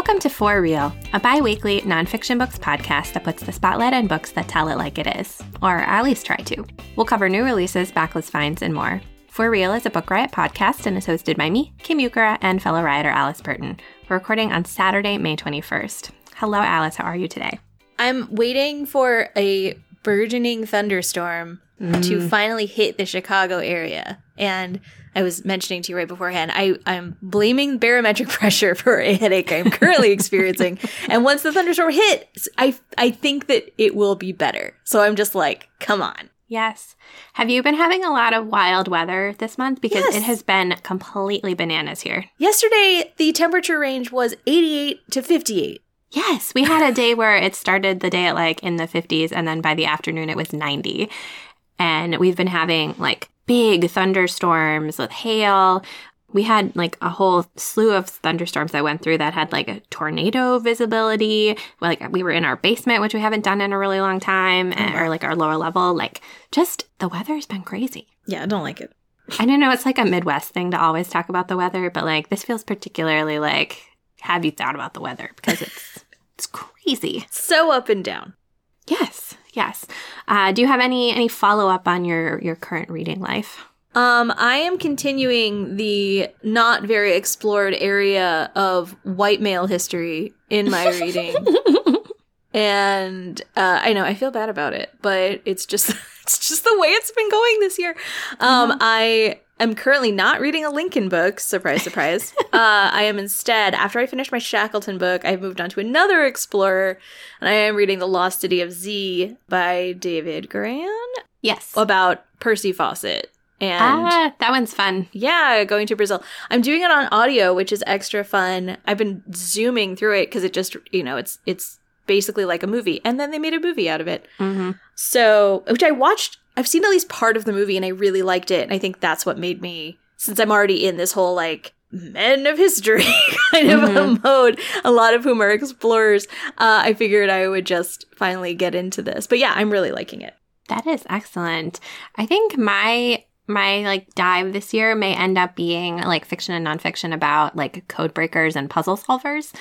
Welcome to For Real, a bi weekly nonfiction books podcast that puts the spotlight on books that tell it like it is, or at least try to. We'll cover new releases, backlist finds, and more. For Real is a Book Riot podcast and is hosted by me, Kim Ukura, and fellow rioter Alice Burton. We're recording on Saturday, May 21st. Hello, Alice. How are you today? I'm waiting for a burgeoning thunderstorm mm. to finally hit the Chicago area. And I was mentioning to you right beforehand, I, I'm blaming barometric pressure for a headache I'm currently experiencing. And once the thunderstorm hits, I, I think that it will be better. So I'm just like, come on. Yes. Have you been having a lot of wild weather this month? Because yes. it has been completely bananas here. Yesterday, the temperature range was 88 to 58. Yes, we had a day where it started the day at like in the 50s, and then by the afternoon it was 90. And we've been having like big thunderstorms with hail. We had like a whole slew of thunderstorms that went through that had like a tornado visibility. Like we were in our basement, which we haven't done in a really long time, mm-hmm. or like our lower level. Like just the weather's been crazy. Yeah, I don't like it. I don't know. It's like a Midwest thing to always talk about the weather, but like this feels particularly like, have you thought about the weather? Because it's it's crazy. So up and down. Yes. Yes. Uh, do you have any any follow up on your your current reading life? Um, I am continuing the not very explored area of white male history in my reading. and uh, I know I feel bad about it, but it's just it's just the way it's been going this year. Um, mm-hmm. I am currently not reading a Lincoln book. Surprise, surprise. uh, I am instead, after I finished my Shackleton book, I've moved on to another explorer, and I am reading The Lost City of Z by David Grann. Yes. About Percy Fawcett. And ah, that one's fun. Yeah, going to Brazil. I'm doing it on audio, which is extra fun. I've been zooming through it because it just, you know, it's it's basically like a movie, and then they made a movie out of it. Mm-hmm. So, which I watched I've seen at least part of the movie and I really liked it. And I think that's what made me, since I'm already in this whole like men of history kind mm-hmm. of a mm-hmm. mode, a lot of whom are explorers, uh, I figured I would just finally get into this. But yeah, I'm really liking it. That is excellent. I think my my like dive this year may end up being like fiction and nonfiction about like code breakers and puzzle solvers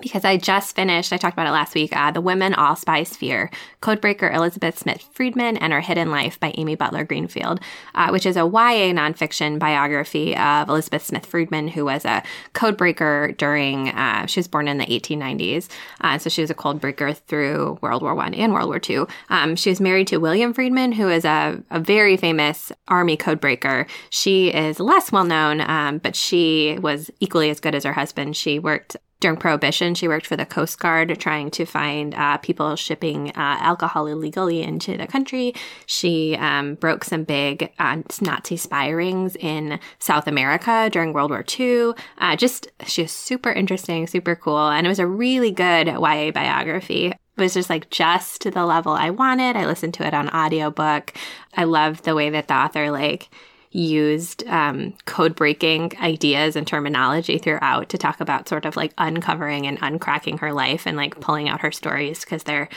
because I just finished, I talked about it last week, uh, The Women All Spies Fear Codebreaker Elizabeth Smith Friedman and Her Hidden Life by Amy Butler Greenfield, uh, which is a YA nonfiction biography of Elizabeth Smith Friedman, who was a codebreaker during, uh, she was born in the 1890s. Uh, so she was a codebreaker through World War One and World War Two. Um, she was married to William Friedman, who is a, a very famous Army codebreaker. She is less well known, um, but she was equally as good as her husband. She worked during Prohibition, she worked for the Coast Guard trying to find uh, people shipping uh, alcohol illegally into the country. She um, broke some big uh, Nazi spy rings in South America during World War II. Uh, just, she was super interesting, super cool. And it was a really good YA biography. It was just like just the level I wanted. I listened to it on audiobook. I loved the way that the author, like, used um, code breaking ideas and terminology throughout to talk about sort of like uncovering and uncracking her life and like pulling out her stories because they're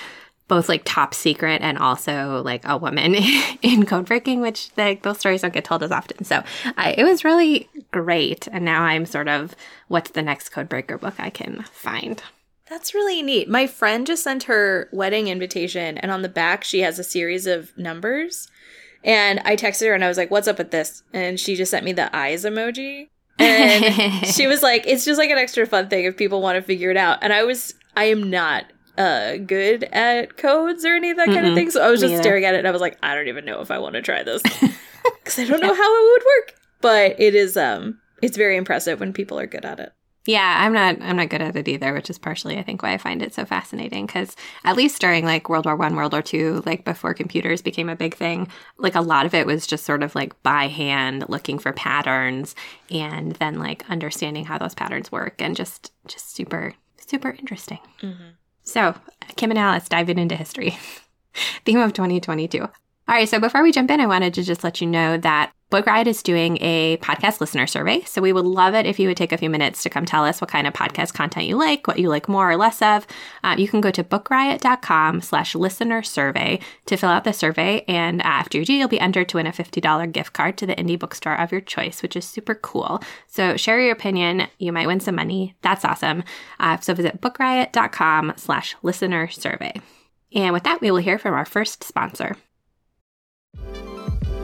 both like top secret and also like a woman in code breaking, which like those stories don't get told as often. So I, it was really great. And now I'm sort of what's the next code breaker book I can find. That's really neat. My friend just sent her wedding invitation, and on the back, she has a series of numbers. And I texted her and I was like, what's up with this? And she just sent me the eyes emoji. And she was like, it's just like an extra fun thing if people want to figure it out. And I was, I am not uh, good at codes or any of that Mm-mm, kind of thing. So I was just staring at it and I was like, I don't even know if I want to try this because I don't know how it would work. But it is, um, it's very impressive when people are good at it. Yeah, I'm not. I'm not good at it either, which is partially, I think, why I find it so fascinating. Because at least during like World War One, World War Two, like before computers became a big thing, like a lot of it was just sort of like by hand, looking for patterns, and then like understanding how those patterns work, and just just super super interesting. Mm-hmm. So, Kim and Alice diving into history. Theme of 2022. All right, so before we jump in, I wanted to just let you know that Book Riot is doing a podcast listener survey. So we would love it if you would take a few minutes to come tell us what kind of podcast content you like, what you like more or less of. Uh, you can go to bookriot.com slash listener survey to fill out the survey. And after you do, you'll be entered to win a $50 gift card to the indie bookstore of your choice, which is super cool. So share your opinion. You might win some money. That's awesome. Uh, so visit bookriot.com slash listener survey. And with that, we will hear from our first sponsor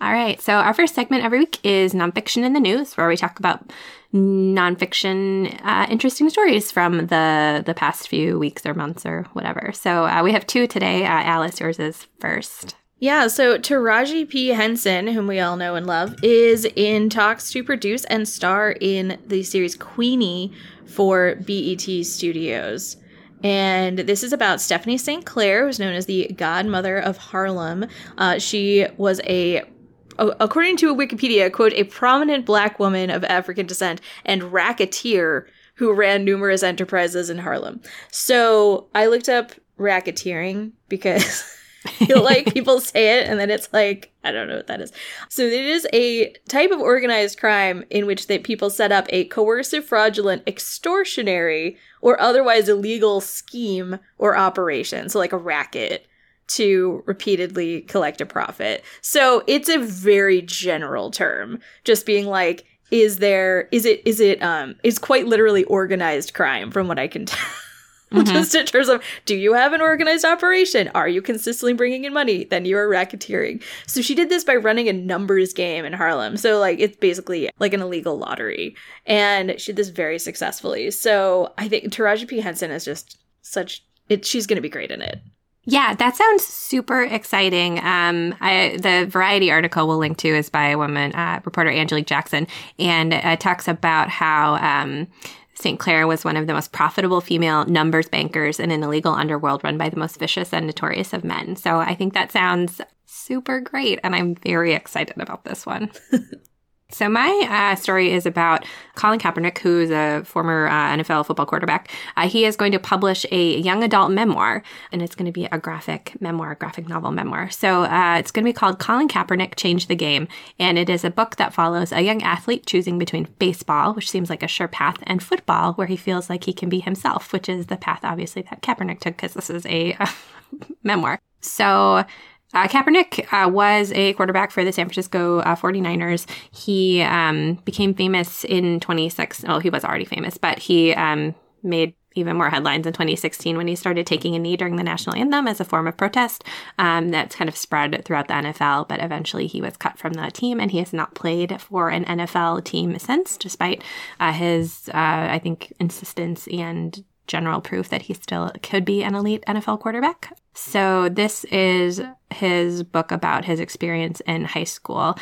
All right. So, our first segment every week is nonfiction in the news, where we talk about nonfiction uh, interesting stories from the the past few weeks or months or whatever. So, uh, we have two today. Uh, Alice, yours is first. Yeah, so Taraji P. Henson, whom we all know and love, is in talks to produce and star in the series Queenie for BET Studios. And this is about Stephanie St. Clair, who's known as the godmother of Harlem. Uh, she was a according to Wikipedia, quote, a prominent black woman of African descent and racketeer who ran numerous enterprises in Harlem. So I looked up racketeering because feel like people say it and then it's like I don't know what that is. So it is a type of organized crime in which that people set up a coercive, fraudulent, extortionary, or otherwise illegal scheme or operation. So like a racket to repeatedly collect a profit. So it's a very general term, just being like, is there, is it, is it, um, it's quite literally organized crime from what I can tell. Mm-hmm. just in terms of do you have an organized operation? Are you consistently bringing in money? Then you are racketeering. So she did this by running a numbers game in harlem. So like it's basically like an illegal lottery. And she did this very successfully. So i think taraji p. Henson is just such it she's gonna be great in it yeah, that sounds super exciting. Um, I, the Variety article we'll link to is by a woman, uh, reporter Angelique Jackson, and it talks about how um, St. Clair was one of the most profitable female numbers bankers in an illegal underworld run by the most vicious and notorious of men. So I think that sounds super great, and I'm very excited about this one. So, my uh, story is about Colin Kaepernick, who's a former uh, NFL football quarterback. Uh, he is going to publish a young adult memoir, and it's going to be a graphic memoir, a graphic novel memoir. So, uh, it's going to be called Colin Kaepernick Changed the Game, and it is a book that follows a young athlete choosing between baseball, which seems like a sure path, and football, where he feels like he can be himself, which is the path, obviously, that Kaepernick took, because this is a memoir. So, uh, Kaepernick uh, was a quarterback for the San Francisco uh, 49ers. He um, became famous in 26. Well, he was already famous, but he um, made even more headlines in 2016 when he started taking a knee during the national anthem as a form of protest. Um, that's kind of spread throughout the NFL, but eventually he was cut from the team and he has not played for an NFL team since, despite uh, his, uh, I think, insistence and general proof that he still could be an elite NFL quarterback. So, this is his book about his experience in high school.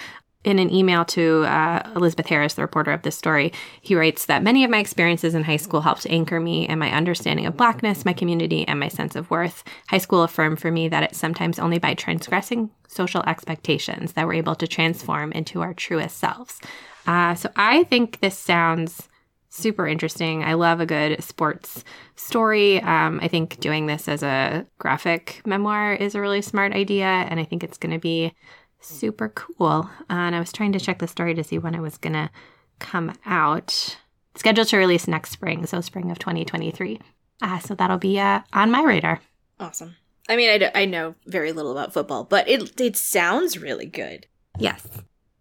In an email to uh, Elizabeth Harris, the reporter of this story, he writes that many of my experiences in high school helped anchor me in my understanding of Blackness, my community, and my sense of worth. High school affirmed for me that it's sometimes only by transgressing social expectations that we're able to transform into our truest selves. Uh, so I think this sounds super interesting. I love a good sports story. Um, I think doing this as a graphic memoir is a really smart idea, and I think it's going to be super cool. Uh, and I was trying to check the story to see when it was going to come out. scheduled to release next spring, so spring of 2023. Uh, so that'll be uh, on my radar. Awesome. I mean, I, d- I know very little about football, but it it sounds really good. Yes.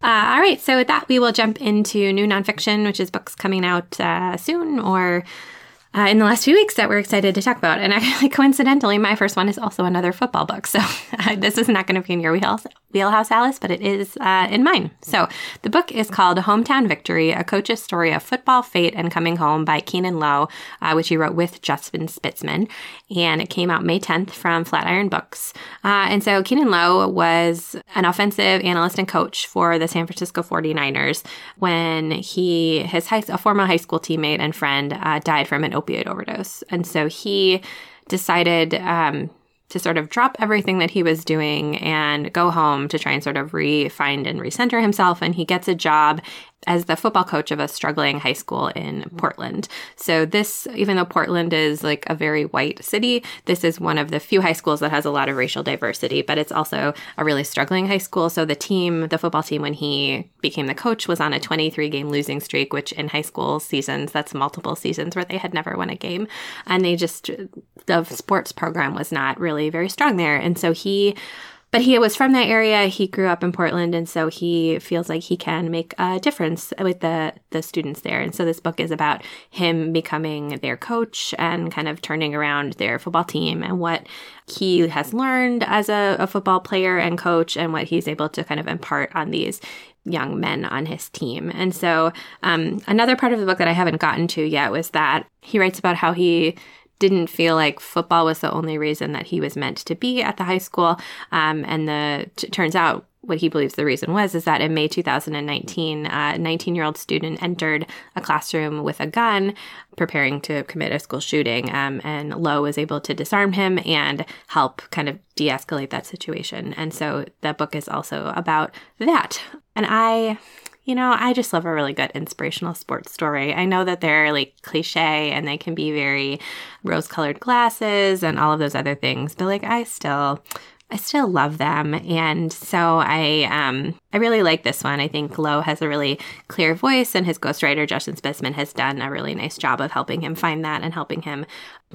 Uh, all right, so with that, we will jump into new nonfiction, which is books coming out uh, soon or uh, in the last few weeks that we're excited to talk about. And actually, coincidentally, my first one is also another football book. So this is not going to be in your wheelhouse, wheelhouse, Alice, but it is uh, in mine. So the book is called Hometown Victory A Coach's Story of Football, Fate, and Coming Home by Keanon Lowe, uh, which he wrote with Justin Spizman. And it came out May 10th from Flatiron Books. Uh, and so Keanon Lowe was an offensive analyst and coach for the San Francisco 49ers when he, his high, a former high school teammate and friend, uh, died from an opioid overdose. And so he decided um, to sort of drop everything that he was doing and go home to try and sort of re-find and recenter himself. And he gets a job as the football coach of a struggling high school in Portland. So this, even though Portland is like a very white city, this is one of the few high schools that has a lot of racial diversity, but it's also a really struggling high school. So the team, the football team, when he became the coach was on a 23 game losing streak, which in high school seasons, that's multiple seasons where they had never won a game. And they just, the sports program was not really very strong there. And so he, but he was from that area. He grew up in Portland, and so he feels like he can make a difference with the the students there. And so this book is about him becoming their coach and kind of turning around their football team and what he has learned as a, a football player and coach, and what he's able to kind of impart on these young men on his team. And so, um, another part of the book that I haven't gotten to yet was that he writes about how he didn't feel like football was the only reason that he was meant to be at the high school. Um, and the t- turns out what he believes the reason was is that in May 2019, a 19 year old student entered a classroom with a gun, preparing to commit a school shooting. Um, and Lowe was able to disarm him and help kind of de escalate that situation. And so the book is also about that. And I you know, I just love a really good inspirational sports story. I know that they're like cliche and they can be very rose colored glasses and all of those other things, but like I still I still love them. And so I um I really like this one. I think Lowe has a really clear voice and his ghostwriter Justin Spizman has done a really nice job of helping him find that and helping him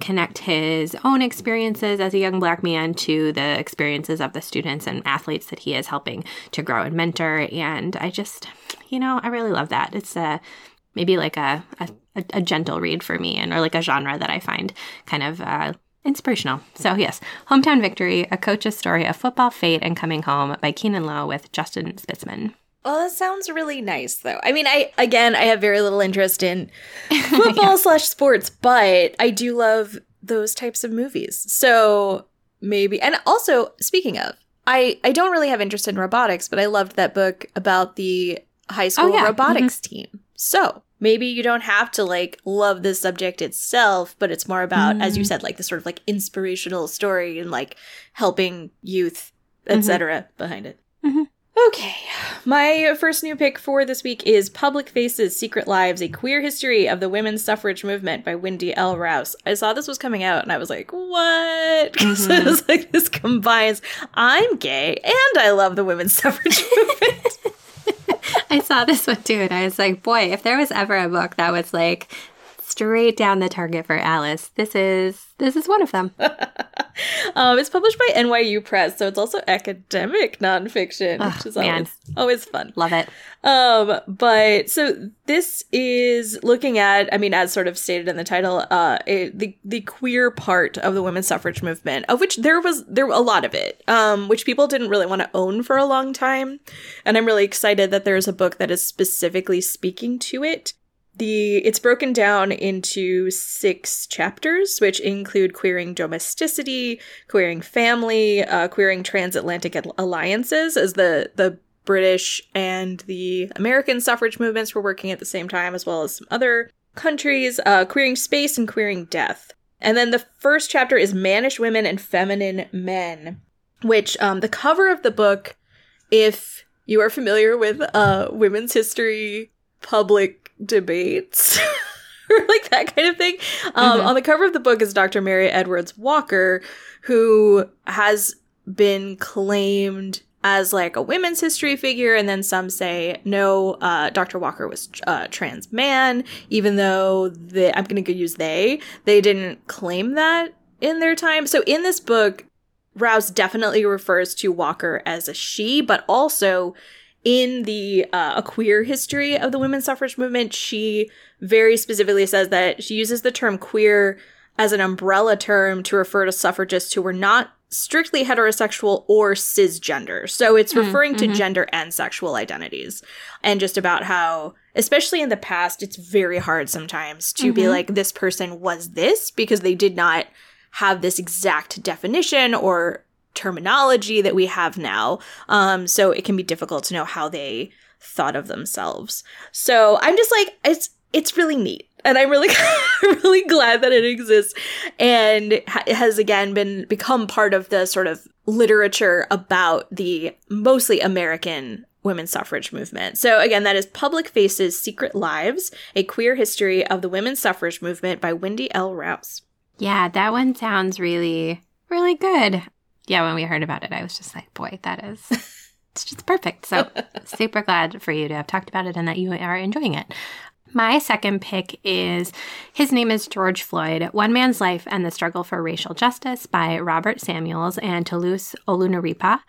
connect his own experiences as a young black man to the experiences of the students and athletes that he is helping to grow and mentor. And I just you know, I really love that. It's a maybe like a, a, a gentle read for me and or like a genre that I find kind of uh, inspirational. So yes, Hometown Victory, a coach's story of football fate and coming home by Keanon Lowe with Justin Spizman. Well, that sounds really nice, though. I mean, I again, I have very little interest in football yeah. slash sports, but I do love those types of movies. So maybe, and also speaking of, I I don't really have interest in robotics, but I loved that book about the high school oh, yeah. robotics mm-hmm. team. So maybe you don't have to like love the subject itself, but it's more about, mm. as you mm. said, like the sort of like inspirational story and like helping youth, etc. Mm-hmm. behind it. Mm-hmm. Okay, my first new pick for this week is Public Faces Secret Lives A Queer History of the Women's Suffrage Movement by Wendy L. Rouse. I saw this was coming out and I was like, what? Because mm-hmm. it was like, this combines I'm gay and I love the women's suffrage movement. I saw this one too, and I was like, boy, if there was ever a book that was like straight down the target for Alice, this is this is one of them. um, it's published by NYU Press, so it's also academic nonfiction, oh, which is always, always fun. Love it. Um, but so this is looking at, I mean, as sort of stated in the title, uh, the the queer part of the women's suffrage movement, of which there was there a lot of it, um, which people didn't really want to own for a long time, and I'm really excited that there's a book that is specifically speaking to it the it's broken down into six chapters which include queering domesticity queering family uh, queering transatlantic alliances as the the british and the american suffrage movements were working at the same time as well as some other countries uh, queering space and queering death. And then the first chapter is mannish women and feminine men which um, the cover of the book if you are familiar with uh, women's history public debates or like that kind of thing. Um, mm-hmm. On the cover of the book is Dr. Mary Edwards Walker, who has been claimed as like a women's history figure, and then some say no, uh, Dr. Walker was a uh, trans man, even though the I'm going to use they they didn't claim that in their time. So in this book, Rouse definitely refers to Walker as a she, but also in the uh, a queer history of the women's suffrage movement, she very specifically says that she uses the term queer as an umbrella term to refer to suffragists who were not strictly heterosexual or cisgender. So it's Mm, referring to mhm. gender and sexual identities. And just about how, especially in the past, it's very hard sometimes to be Mhm. like, this person was this because they did not have this exact definition or terminology that we have now. Um, so it can be difficult to know how they thought of themselves. So I'm just like, it's it's really neat. And I'm really, really glad that it exists, and has again been become part of the sort of literature about the mostly American women's suffrage movement. So again, that is Public Faces: Secret Lives: A Queer History of the Women's Suffrage Movement by Wendy L. Rouse. Yeah, that one sounds really, really good. Yeah, when we heard about it, I was just like, boy, that is. It's just perfect. So, super glad for you to have talked about it and that you are enjoying it. My second pick is his name is George Floyd One Man's Life and the Struggle for Racial Justice by Robert Samuels and Toluse Olorunnipa.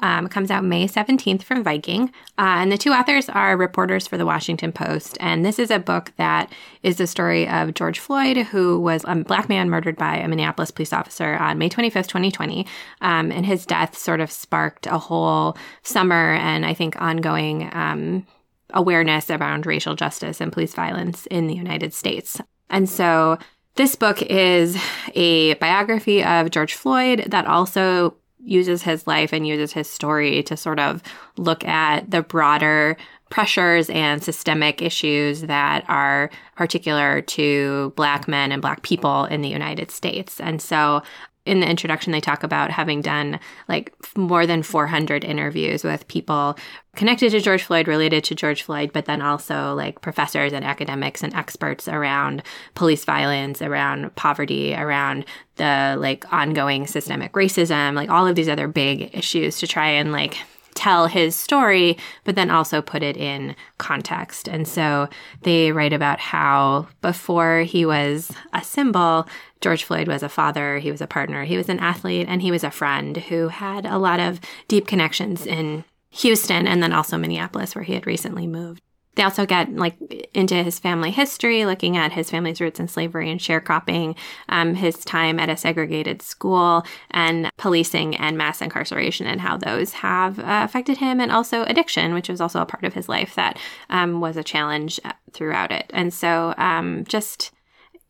Um, comes out May 17th from Viking. Uh, and the two authors are reporters for the Washington Post. And this is a book that is the story of George Floyd, who was a black man murdered by a Minneapolis police officer on May 25th, 2020. Um, and his death sort of sparked a whole summer and I think ongoing um, awareness around racial justice and police violence in the United States. And so this book is a biography of George Floyd that also uses his life and uses his story to sort of look at the broader pressures and systemic issues that are particular to Black men and Black people in the United States. And so in the introduction, they talk about having done like more than 400 interviews with people connected to George Floyd, related to George Floyd, but then also like professors and academics and experts around police violence, around poverty, around the like ongoing systemic racism, like all of these other big issues to try and like tell his story, but then also put it in context. And so they write about how before he was a symbol, George Floyd was a father, he was a partner, he was an athlete, and he was a friend who had a lot of deep connections in Houston and then also Minneapolis, where he had recently moved. They also get like into his family history, looking at his family's roots in slavery and sharecropping, um, his time at a segregated school, and policing and mass incarceration, and how those have uh, affected him, and also addiction, which was also a part of his life that um, was a challenge uh, throughout it. And so, um, just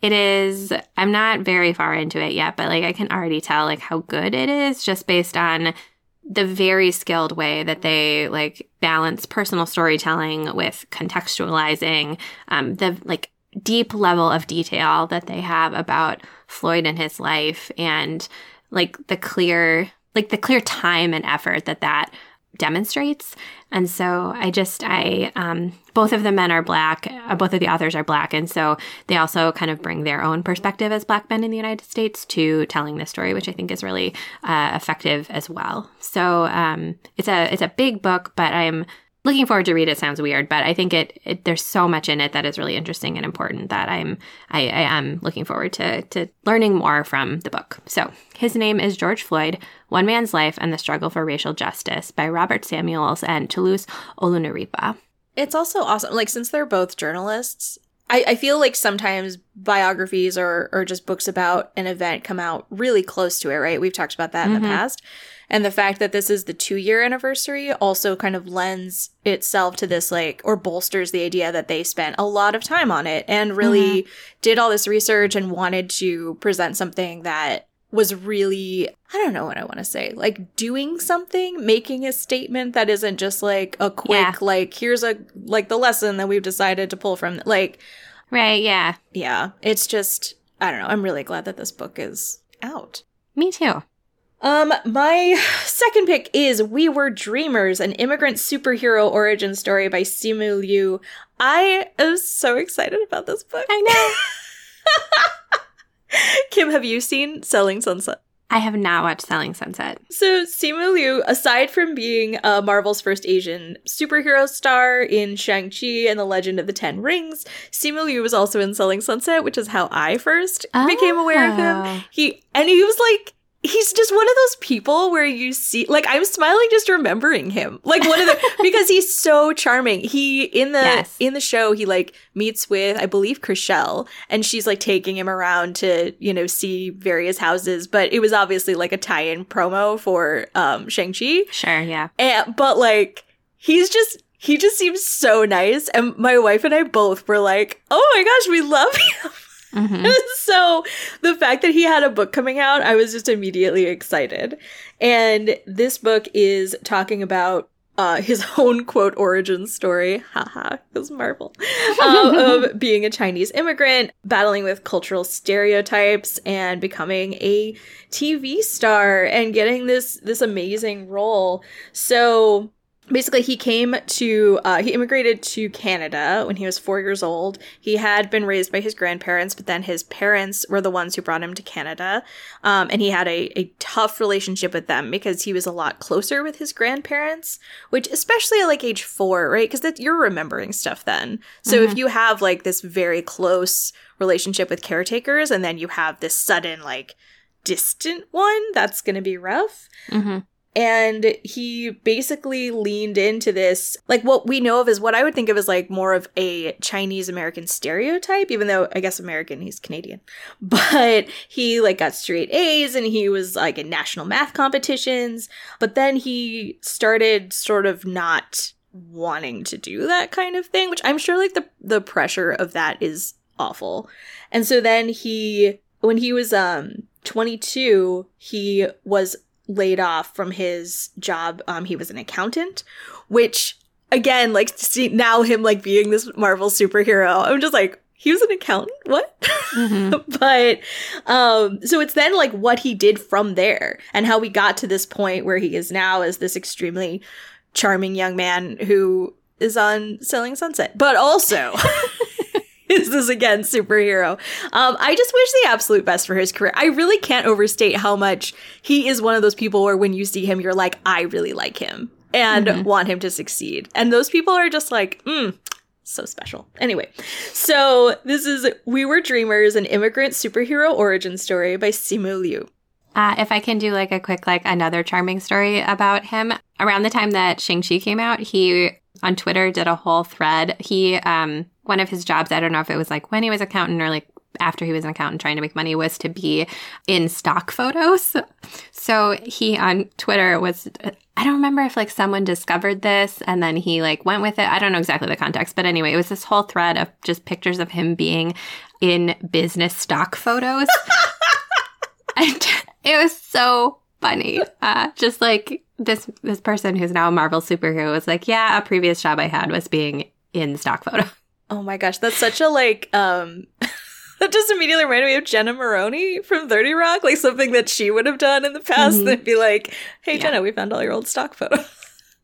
it is i'm not very far into it yet but like i can already tell like how good it is just based on the very skilled way that they like balance personal storytelling with contextualizing um, the like deep level of detail that they have about floyd and his life and like the clear like the clear time and effort that that demonstrates. And so i just i um both of the men are black uh, both of the authors are black. And so they also kind of bring their own perspective as black men in the united states to telling this story which i think is really uh, effective as well. So um it's a it's a big book but i'm looking forward to read it sounds weird but i think it, it there's so much in it that is really interesting and important that i'm i, I am looking forward to to learning more from the book so his name is george floyd one man's life and the struggle for racial justice by robert samuels and toluse olorunnipa It's also awesome. Like, since they're both journalists, I, I feel like sometimes biographies or, or just books about an event come out really close to it, right? We've talked about that in Mhm. the past. And the fact that this is the two year anniversary also kind of lends itself to this, like, or bolsters the idea that they spent a lot of time on it and really mm-hmm. did all this research and wanted to present something that was really I don't know what I want to say. Like doing something, making a statement that isn't just like a quick Yeah. like here's a like the lesson that we've decided to pull from like right yeah yeah, it's just I don't know. I'm really glad that this book is out. me too Um, my second pick is We Were Dreamers, an immigrant superhero origin story by Simu Liu. I am so excited about this book. i know Kim, have you seen Selling Sunset? i have not watched selling sunset So Simu Liu, aside from being uh, Marvel's first Asian superhero star in Shang-Chi and the Legend of the Ten Rings, Simu Liu was also in Selling Sunset, which is how I first became aware of him. Oh. He and he was like he's just one of those people where you see like I'm smiling just remembering him. Like one of the because he's so charming. He in the Yes. in the show he like meets with I believe Chrishell and she's like taking him around to, you know, see various houses, but it was obviously like a tie-in promo for um Shang-Chi. Sure, yeah. And but like he's just he just seems so nice and my wife and I both were like, "Oh my gosh, we love him." Mhm. so the fact that he had a book coming out, I was just immediately excited. And this book is talking about uh, his own quote origin story, haha, because Marvel, um, of being a Chinese immigrant, battling with cultural stereotypes, and becoming a TV star and getting this this amazing role. So basically he came to uh, he immigrated to canada when he was four years old. He had been raised by his grandparents but then his parents were the ones who brought him to canada. Um, and he had a, a tough relationship with them because he was a lot closer with his grandparents which especially at like age four right? Because that you're remembering stuff then. So if you have like this very close relationship with caretakers and then you have this sudden like distant one that's going to be rough. Mhm. And he basically leaned into this like what we know of is what i would think of as like more of a chinese american stereotype even though i guess american he's canadian. But he like got straight a's and he was like in national math competitions. But then he started sort of not wanting to do that kind of thing which i'm sure like the the pressure of that is awful. And so then he when he was um 22 he was laid off from his job. Um, he was an accountant, which again, like see now him like being this Marvel superhero, I'm just like, he was an accountant? What? Mhm. but um so it's then like what he did from there and how we got to this point where he is now as this extremely charming young man who is on Selling Sunset. But also is this again superhero. Um, I just wish the absolute best for his career. I really can't overstate how much he is one of those people where when you see him, you're like, I really like him and Mhm. want him to succeed. And those people are just like, mm, so special. Anyway, so this is We Were Dreamers, an immigrant superhero origin story by Simu Liu. Uh, if I can do like a quick, like another charming story about him, around the time that Shang-Chi came out, he on Twitter did a whole thread. He, um, one of his jobs, I don't know if it was like when he was accountant or like after he was an accountant trying to make money, was to be in stock photos. So he on Twitter was, I don't remember if like someone discovered this and then he like went with it. I don't know exactly the context, but anyway, it was this whole thread of just pictures of him being in business stock photos. and it was so funny. Uh, just like this this person who's now a Marvel superhero was like, yeah, a previous job I had was being in stock photo. Oh my gosh, that's such a like um that just immediately reminded me of Jenna Maroney from 30 Rock, like something that she would have done in the past. Mhm. That'd be like, hey Yeah. Jenna, we found all your old stock photos.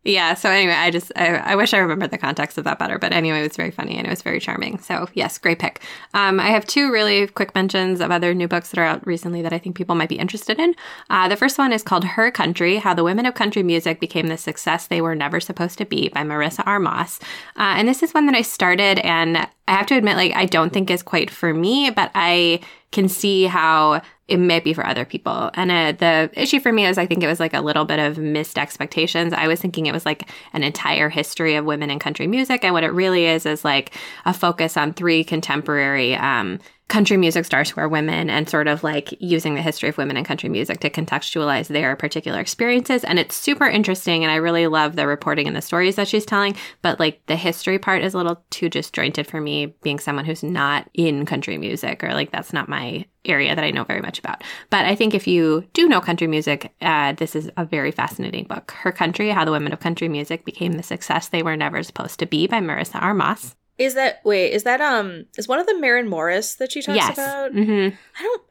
Yeah. So anyway, I just I, I wish I remembered the context of that better. But anyway, it was very funny and it was very charming. So yes, great pick. Um, I have two really quick mentions of other new books that are out recently that I think people might be interested in. Uh, the first one is called Her Country: How the Women of Country Music Became the Success They Were Never Supposed to Be by Marissa R. Moss. Uh, and this is one that I started, and I have to admit, like I don't think is quite for me, but I can see how it might be for other people. And uh, the issue for me is I think it was like a little bit of missed expectations. I was thinking it was like an entire history of women in country music. And what it really is is like a focus on three contemporary um, country music stars who are women and sort of like using the history of women in country music to contextualize their particular experiences. And it's super interesting. And I really love the reporting and the stories that she's telling. But like the history part is a little too disjointed for me, being someone who's not in country music or like that's not my area that I know very much about. But I think if you do know country music, uh, this is a very fascinating book. Her Country How the Women of Country Music Became the Success They Were Never Supposed to Be by Marissa. Moss. Is that wait, is that um is one of the Maren Morris that she talks yes. about? hmm I don't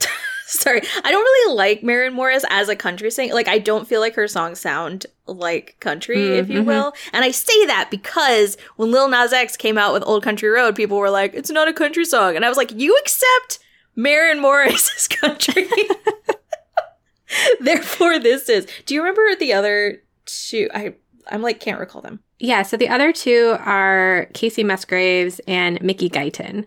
Sorry, I don't really like Maren Morris as a country singer. Like, I don't feel like her songs sound like country, Mm, if you mhm. will. And I say that because when Lil Nas X came out with Old Country Road, people were like, "It's not a country song," and I was like, "You accept Maren Morris as country, therefore this is." Do you remember the other two? I I'm like can't recall them. Yeah, so the other two are Kacey Musgraves and Mickey Guyton.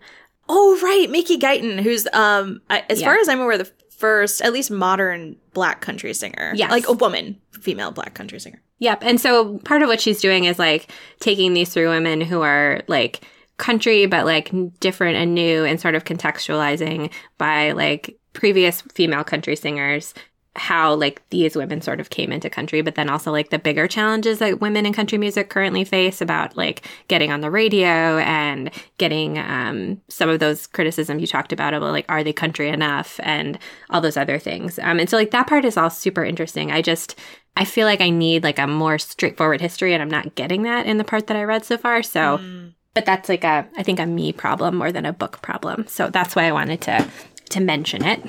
Oh right, Mickey Guyton, who's um I, as Yeah. far as I'm aware, the first, at least modern black country singer. Yeah, Like a woman, female black country singer. Yep. And so part of what she's doing is like taking these three women who are like country, but like different and new and sort of contextualizing by like previous female country singers how like these women sort of came into country but then also like the bigger challenges that women in country music currently face about like getting on the radio and getting um, some of those criticisms you talked about about like are they country enough and all those other things. Um, and so like that part is all super interesting. I just i feel like i need like a more straightforward history and i'm not getting that in the part that i read so far. So Mm. But that's like a i think a me problem more than a book problem so that's why i wanted to to mention it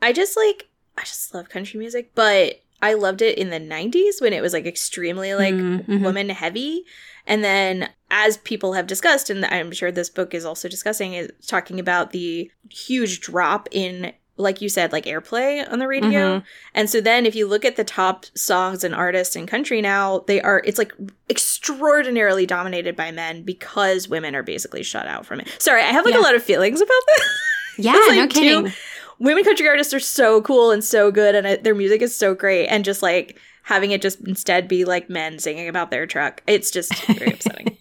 I just like I just love country music, but I loved it in the 90s when it was like extremely like Mm, mhm. woman heavy. And then as people have discussed and I'm sure this book is also discussing is talking about the huge drop in like you said like airplay on the radio. Mhm. And so then if you look at the top songs and artists in country now, they are it's like extraordinarily dominated by men because women are basically shut out from it. Sorry, I have like Yeah. a lot of feelings about this. yeah like, no two- kidding women country artists are so cool and so good and it, their music is so great and just like having it just instead be like men singing about their truck it's just very upsetting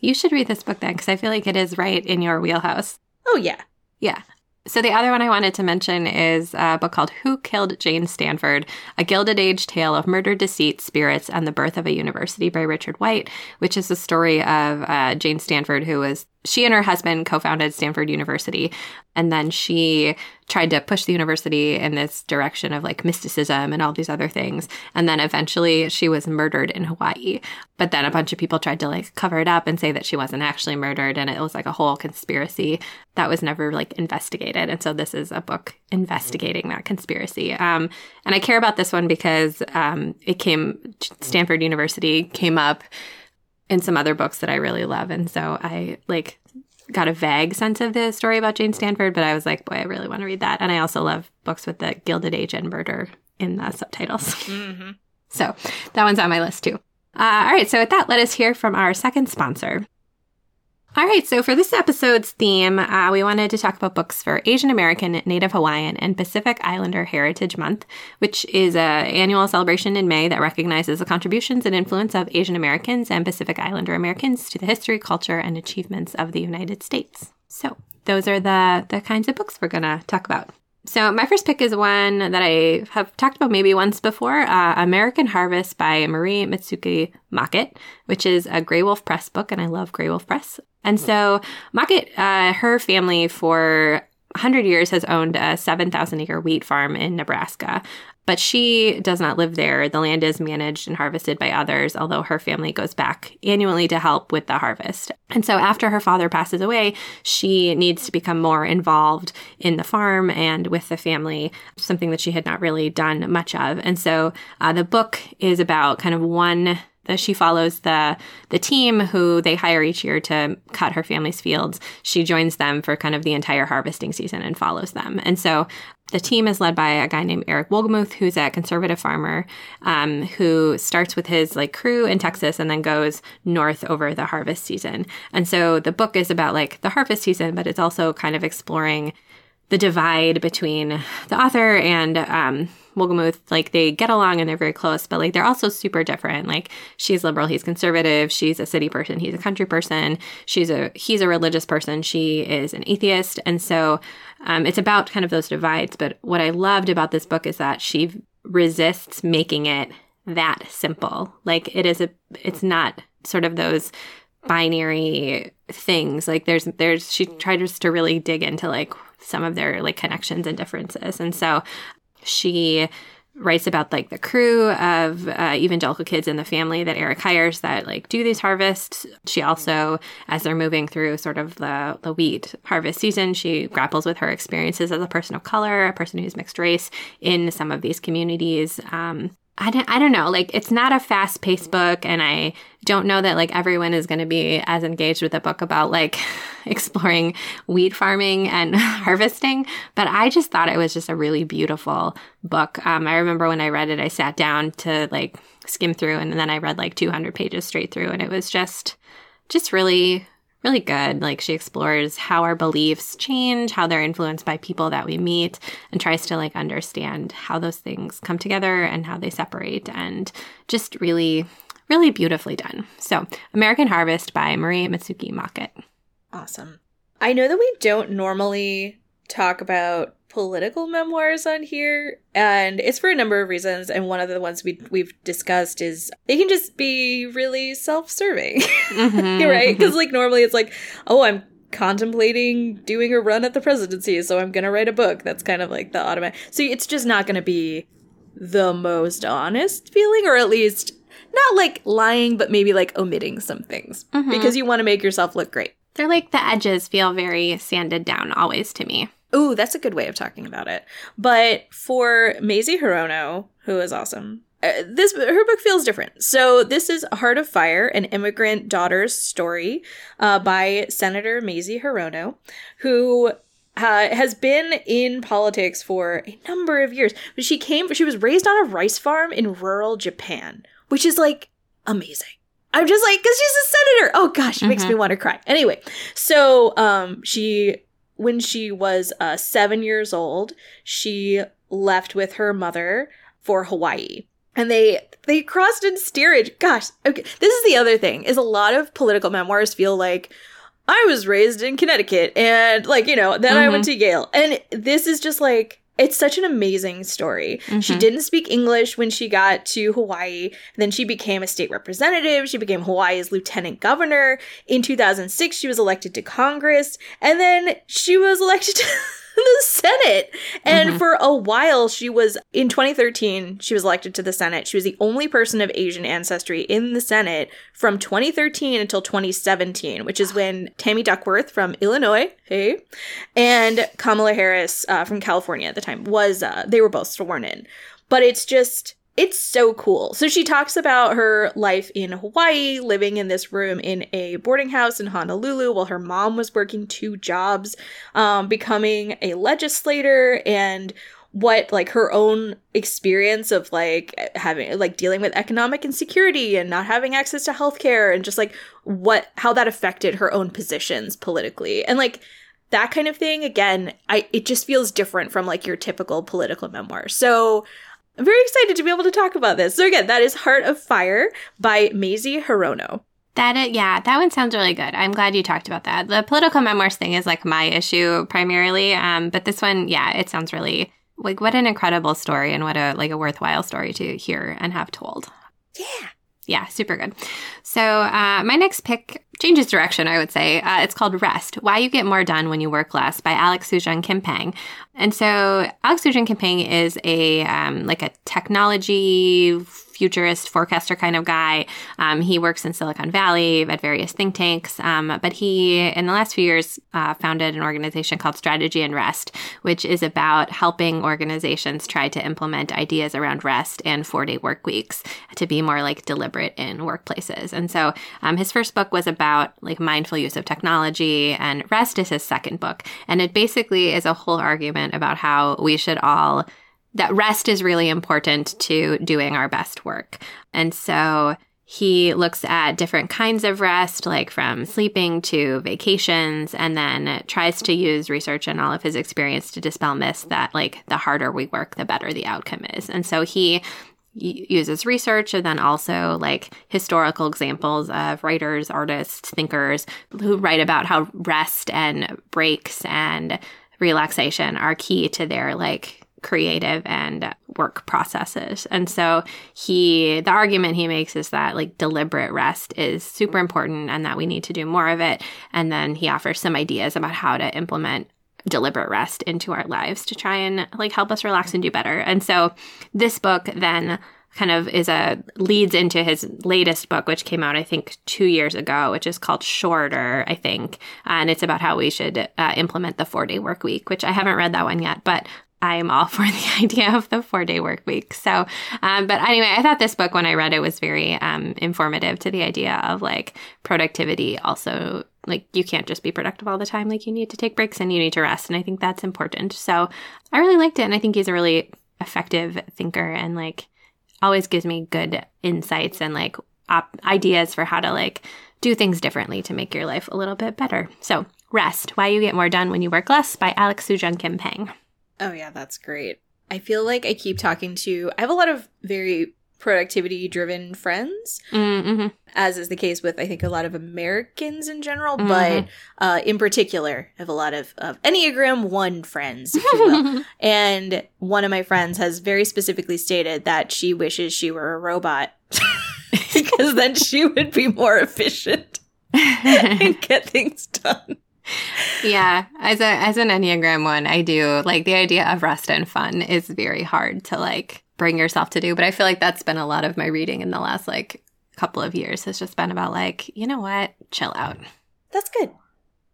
you should read this book then because i feel like it is right in your wheelhouse oh yeah Yeah. So the other one I wanted to mention is a book called Who Killed Jane Stanford? A Gilded Age Tale of Murder, Deceit, Spirits, and the Birth of a University by Richard White, which is the story of uh, Jane Stanford, who was, she and her husband co founded Stanford University. And then she tried to push the university in this direction of like mysticism and all these other things. And then eventually she was murdered in Hawaii. But then a bunch of people tried to like cover it up and say that she wasn't actually murdered. And it was like a whole conspiracy that was never like investigated. And so this is a book investigating that conspiracy. Um, and I care about this one because um, it came, Stanford University came up in some other books that I really love. And so I like got a vague sense of the story about Jane Stanford, but I was like, boy, I really want to read that. And I also love books with the Gilded Age and murder in the subtitles. mm-hmm. So that one's on my list too. Uh, all right, so with that, let us hear from our second sponsor. All right, so for this episode's theme, uh, we wanted to talk about books for Asian American, Native Hawaiian, and Pacific Islander Heritage Month, which is an annual celebration in May that recognizes the contributions and influence of Asian Americans and Pacific Islander Americans to the history, culture, and achievements of the United States. So those are the the kinds of books we're going to talk about. So my first pick is one that I have talked about maybe once before, uh, American Harvest by Marie Mitsuki Mockett, which is a Graywolf Press book, and I love Graywolf Press. And so Mockett, uh, her family for 100 years has owned a 7,000 acre wheat farm in Nebraska. But she does not live there. The land is managed and harvested by others, although her family goes back annually to help with the harvest. And so after her father passes away, she needs to become more involved in the farm and with the family, something that she had not really done much of. And so uh, the book is about kind of one she follows the the team who they hire each year to cut her family's fields. She joins them for kind of the entire harvesting season and follows them. And so the team is led by a guy named Eric Wolgemuth, who's a conservative farmer um, who starts with his like crew in Texas and then goes north over the harvest season. And so the book is about like the harvest season, but it's also kind of exploring the divide between the author and um, Wolgemuth. Like they get along and they're very close, but like they're also super different. Like she's liberal, he's conservative. She's a city person, he's a country person. She's a he's a religious person. She is an atheist, and so um, it's about kind of those divides. But what I loved about this book is that she resists making it that simple. Like it is a, it's not sort of those binary things. Like there's there's she tries to really dig into like some of their like connections and differences. And so she writes about like the crew of uh, evangelical kids in the family that Eric hires that like do these harvests. She also, as they're moving through sort of the, the wheat harvest season, she grapples with her experiences as a person of color, a person who's mixed race in some of these communities. Um, I don't, I don't know. Like, it's not a fast paced book, and I don't know that like everyone is going to be as engaged with a book about like exploring wheat farming and harvesting. But I just thought it was just a really beautiful book. Um, I remember when I read it, I sat down to like skim through, and then I read like 200 pages straight through, and it was just, just really, really good. Like she explores how our beliefs change, how they're influenced by people that we meet, and tries to like understand how those things come together and how they separate and just really, really beautifully done. So American Harvest by Marie Mitsuki Mockett. Awesome. I know that we don't normally talk about political memoirs on here and it's for a number of reasons and one of the ones we we've discussed is they can just be really self-serving mm-hmm, right? Because like normally it's like oh i'm contemplating doing a run at the presidency so i'm gonna write a book. That's kind of like the automatic so it's just not gonna be the most honest feeling or at least not like lying but maybe like omitting some things mm-hmm. because you want to make yourself look great. They're like the edges feel very sanded down always to me Ooh, that's a good way of talking about it. But for Mazie Hirono, who is awesome, uh, this her book feels different. So this is Heart of Fire, an immigrant daughter's story uh, by Senator Mazie Hirono, who uh, has been in politics for a number of years. But she came, she was raised on a rice farm in rural Japan, which is like amazing. I'm just like, because she's a senator. Oh gosh, it mm-hmm. makes me want to cry. Anyway, so um, she when she was uh, seven years old, she left with her mother for Hawaii. And they they crossed in steerage. Gosh, okay. This is the other thing is a lot of political memoirs feel like I was raised in Connecticut and like, you know, then mm-hmm. I went mm-hmm. to Yale. And this is just like it's such an amazing story. Mm-hmm. She didn't speak English when she got to Hawaii. Then she became a state representative. She became Hawaii's lieutenant governor. In 2006, she was elected to Congress. And then she was elected to the Senate. And mm-hmm. for a while, she was in 2013, she was elected to the Senate. She was the only person of Asian ancestry in the Senate from 2013 until 2017, which is when Tammy Duckworth from Illinois, hey, and Kamala Harris uh, from California at the time was, uh, they were both sworn in. But it's just, it's so cool. So she talks about her life in Hawaii, living in this room in a boarding house in Honolulu while her mom was working two jobs, um, becoming a legislator and what like her own experience of like having like dealing with economic insecurity and not having access to healthcare and just like what how that affected her own positions politically and like that kind of thing again i it just feels different from like your typical political memoir so I'm very excited to be able to talk about this. So again, that is Heart of Fire by Mazie Hirono. That it, yeah, that one sounds really good. I'm glad you talked about that. The political memoirs thing is like my issue primarily, um, but this one, yeah, it sounds really like what an incredible story and what a like a worthwhile story to hear and have told. Yeah, yeah, super good. So uh, my next pick changes direction, I would say. Uh, it's called Rest Why You Get More Done When You Work Less by Alex Soojung Kim And so Alex Soojung Kim is a um, like a technology futurist forecaster kind of guy. Um, he works in Silicon Valley at various think tanks, um, but he, in the last few years, uh, founded an organization called Strategy and Rest, which is about helping organizations try to implement ideas around rest and four day work weeks to be more like deliberate in workplaces. And so um, his first book was about like mindful use of technology, and Rest is his second book. And it basically is a whole argument about how we should all that rest is really important to doing our best work. And so he looks at different kinds of rest, like from sleeping to vacations, and then tries to use research and all of his experience to dispel myths that, like, the harder we work, the better the outcome is. And so he uses research and then also like historical examples of writers, artists, thinkers who write about how rest and breaks and relaxation are key to their like creative and work processes. And so he the argument he makes is that like deliberate rest is super important and that we need to do more of it. And then he offers some ideas about how to implement deliberate rest into our lives to try and like help us relax and do better. And so this book then kind of is a leads into his latest book which came out i think two years ago which is called shorter i think and it's about how we should uh, implement the four day work week which i haven't read that one yet but I'm all for the idea of the four day work week. So, um, but anyway, I thought this book, when I read it, was very um, informative to the idea of like productivity. Also, like you can't just be productive all the time. Like you need to take breaks and you need to rest. And I think that's important. So I really liked it. And I think he's a really effective thinker and like always gives me good insights and like op- ideas for how to like do things differently to make your life a little bit better. So, Rest Why You Get More Done When You Work Less by Alex Soojung Kim Pang. Oh, yeah, that's great. I feel like I keep talking to, I have a lot of very productivity driven friends, Mm-hmm. as is the case with, I think, a lot of Americans in general, Mhm. but uh, in particular, I have a lot of, of Enneagram 1 friends, if you will. and one of my friends has very specifically stated that she wishes she were a robot because then she would be more efficient and get things done. Yeah, as a as an Enneagram one, I do like the idea of rest and fun is very hard to like bring yourself to do. But I feel like that's been a lot of my reading in the last like couple of years has just been about like, you know what, chill out. That's good.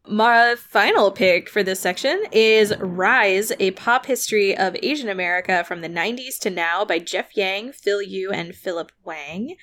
My final pick for this section is Rise, a pop history of Asian America from the 90s to now by Jeff Yang, Phil Yu, and Philip Wang.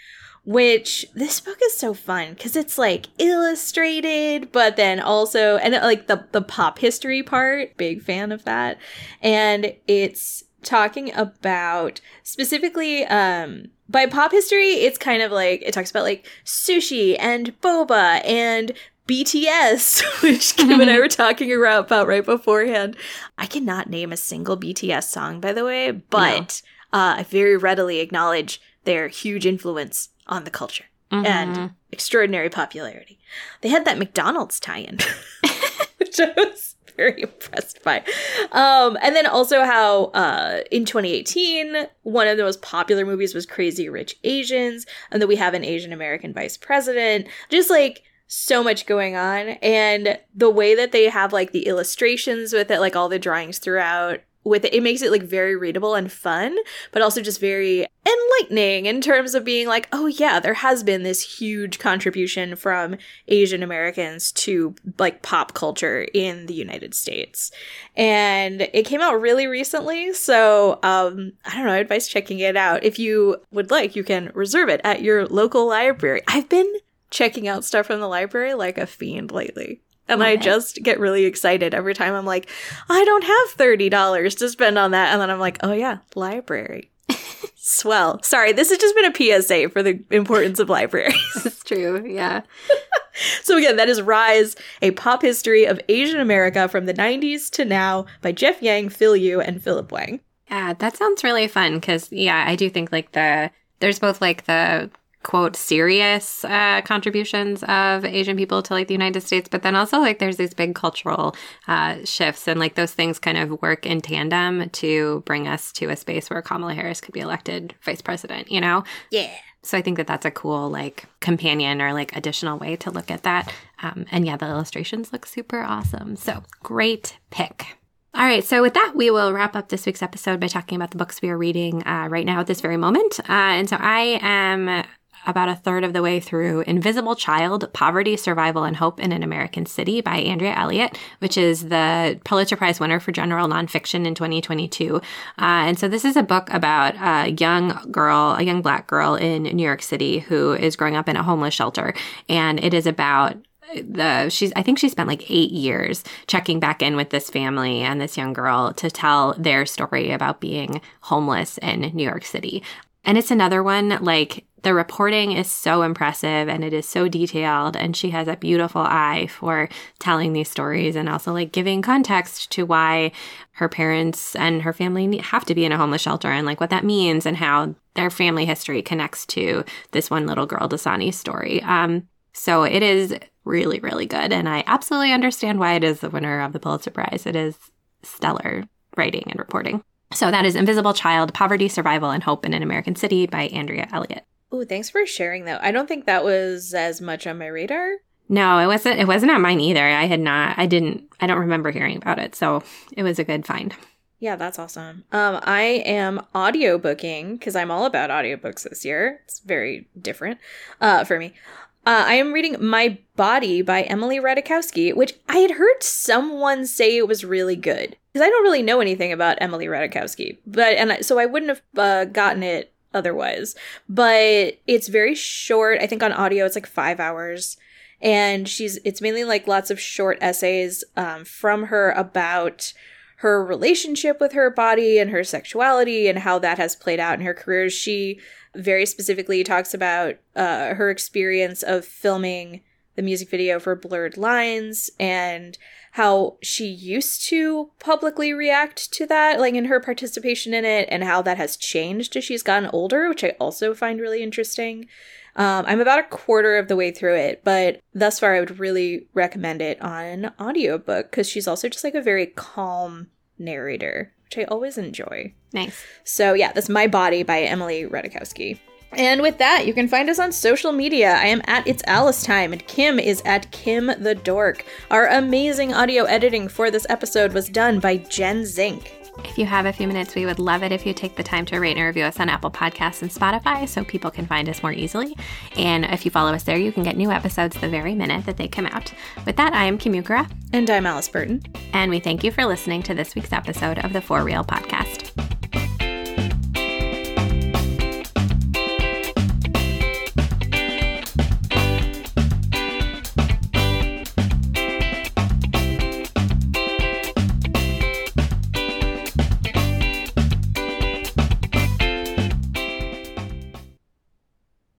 Which this book is so fun because it's like illustrated, but then also, and like the, the pop history part, big fan of that. And it's talking about specifically um by pop history it's kind of like it talks about like sushi and boba and BTS, which Kim and I were talking about right beforehand. I cannot name a single BTS song, by the way, but uh, I very readily acknowledge their huge influence on the culture Mhm. and extraordinary popularity. They had that McDonald's tie-in, which I was very impressed by. Um, and then also how uh, in 2018, one of the most popular movies was Crazy Rich Asians, and that we have an Asian American vice president. Just like so much going on, and the way that they have like the illustrations with it, like all the drawings throughout. With it, it makes it like very readable and fun, but also just very enlightening in terms of being like, oh yeah, there has been this huge contribution from Asian Americans to like pop culture in the United States. And it came out really recently, so um I don't know, I advise checking it out. If you would like, you can reserve it at your local library. I've been checking out stuff from the library like a fiend lately. And I it. just get really excited every time I'm like, I don't have $30 to spend on that. And then I'm like, oh yeah, library. Swell. Sorry, this has just been a PSA for the importance of libraries. It's true. Yeah. so again, that is Rise, a pop history of Asian America from the 90s to now by Jeff Yang, Phil Yu, and Philip Wang. Yeah, that sounds really fun because yeah, I do think like the there's both like the quote serious uh, contributions of Asian people to like the United States, but then also like there's these big cultural uh, shifts and like those things kind of work in tandem to bring us to a space where Kamala Harris could be elected vice president. You know, Yeah. so I think that that's a cool like companion or like additional way to look at that. Um, and yeah, the illustrations look super awesome. So great pick. All right, so with that, we will wrap up this week's episode by talking about the books we are reading uh, right now at this very moment. Uh, and so I am about a third of the way through Invisible Child Poverty, Survival, and Hope in an American City by Andrea Elliott, which is the Pulitzer Prize winner for general nonfiction in 2022. Uh, and so this is a book about a young girl, a young black girl in New York City who is growing up in a homeless shelter. And it is about the she's I think she spent like 8 years checking back in with this family and this young girl to tell their story about being homeless in New York City. And it's another one like the reporting is so impressive and it is so detailed and she has a beautiful eye for telling these stories and also like giving context to why her parents and her family have to be in a homeless shelter and like what that means and how their family history connects to this one little girl Dasani's story. Um so it is really, really good. And I absolutely understand why it is the winner of the Pulitzer Prize. It is stellar writing and reporting. So that is Invisible Child Poverty, Survival, and Hope in an American City by Andrea Elliott. Oh, thanks for sharing that. I don't think that was as much on my radar. No, it wasn't it wasn't on mine either. I had not I didn't I don't remember hearing about it. So it was a good find. Yeah, that's awesome. Um, I am audiobooking because I'm all about audiobooks this year. It's very different uh, for me. Uh, I am reading My Body by Emily Ratajkowski, which I had heard someone say it was really good because I don't really know anything about Emily Ratajkowski, but and I, so I wouldn't have uh, gotten it otherwise. But it's very short. I think on audio it's like five hours, and she's it's mainly like lots of short essays um, from her about her relationship with her body and her sexuality and how that has played out in her career. She very specifically talks about uh, her experience of filming the music video for Blurred Lines and how she used to publicly react to that, like in her participation in it, and how that has changed as she's gotten older, which I also find really interesting. Um, I'm about a quarter of the way through it, but thus far I would really recommend it on audiobook because she's also just like a very calm narrator, which I always enjoy. Nice. So yeah, that's My Body by Emily Ratajkowski. And with that, you can find us on social media. I am at It's Alice Time, and Kim is at Kim the Dork. Our amazing audio editing for this episode was done by Jen Zink. If you have a few minutes, we would love it if you take the time to rate and review us on Apple Podcasts and Spotify so people can find us more easily. And if you follow us there, you can get new episodes the very minute that they come out. With that, I am Kim Ukura. And I'm Alice Burton. And we thank you for listening to this week's episode of the For Real Podcast.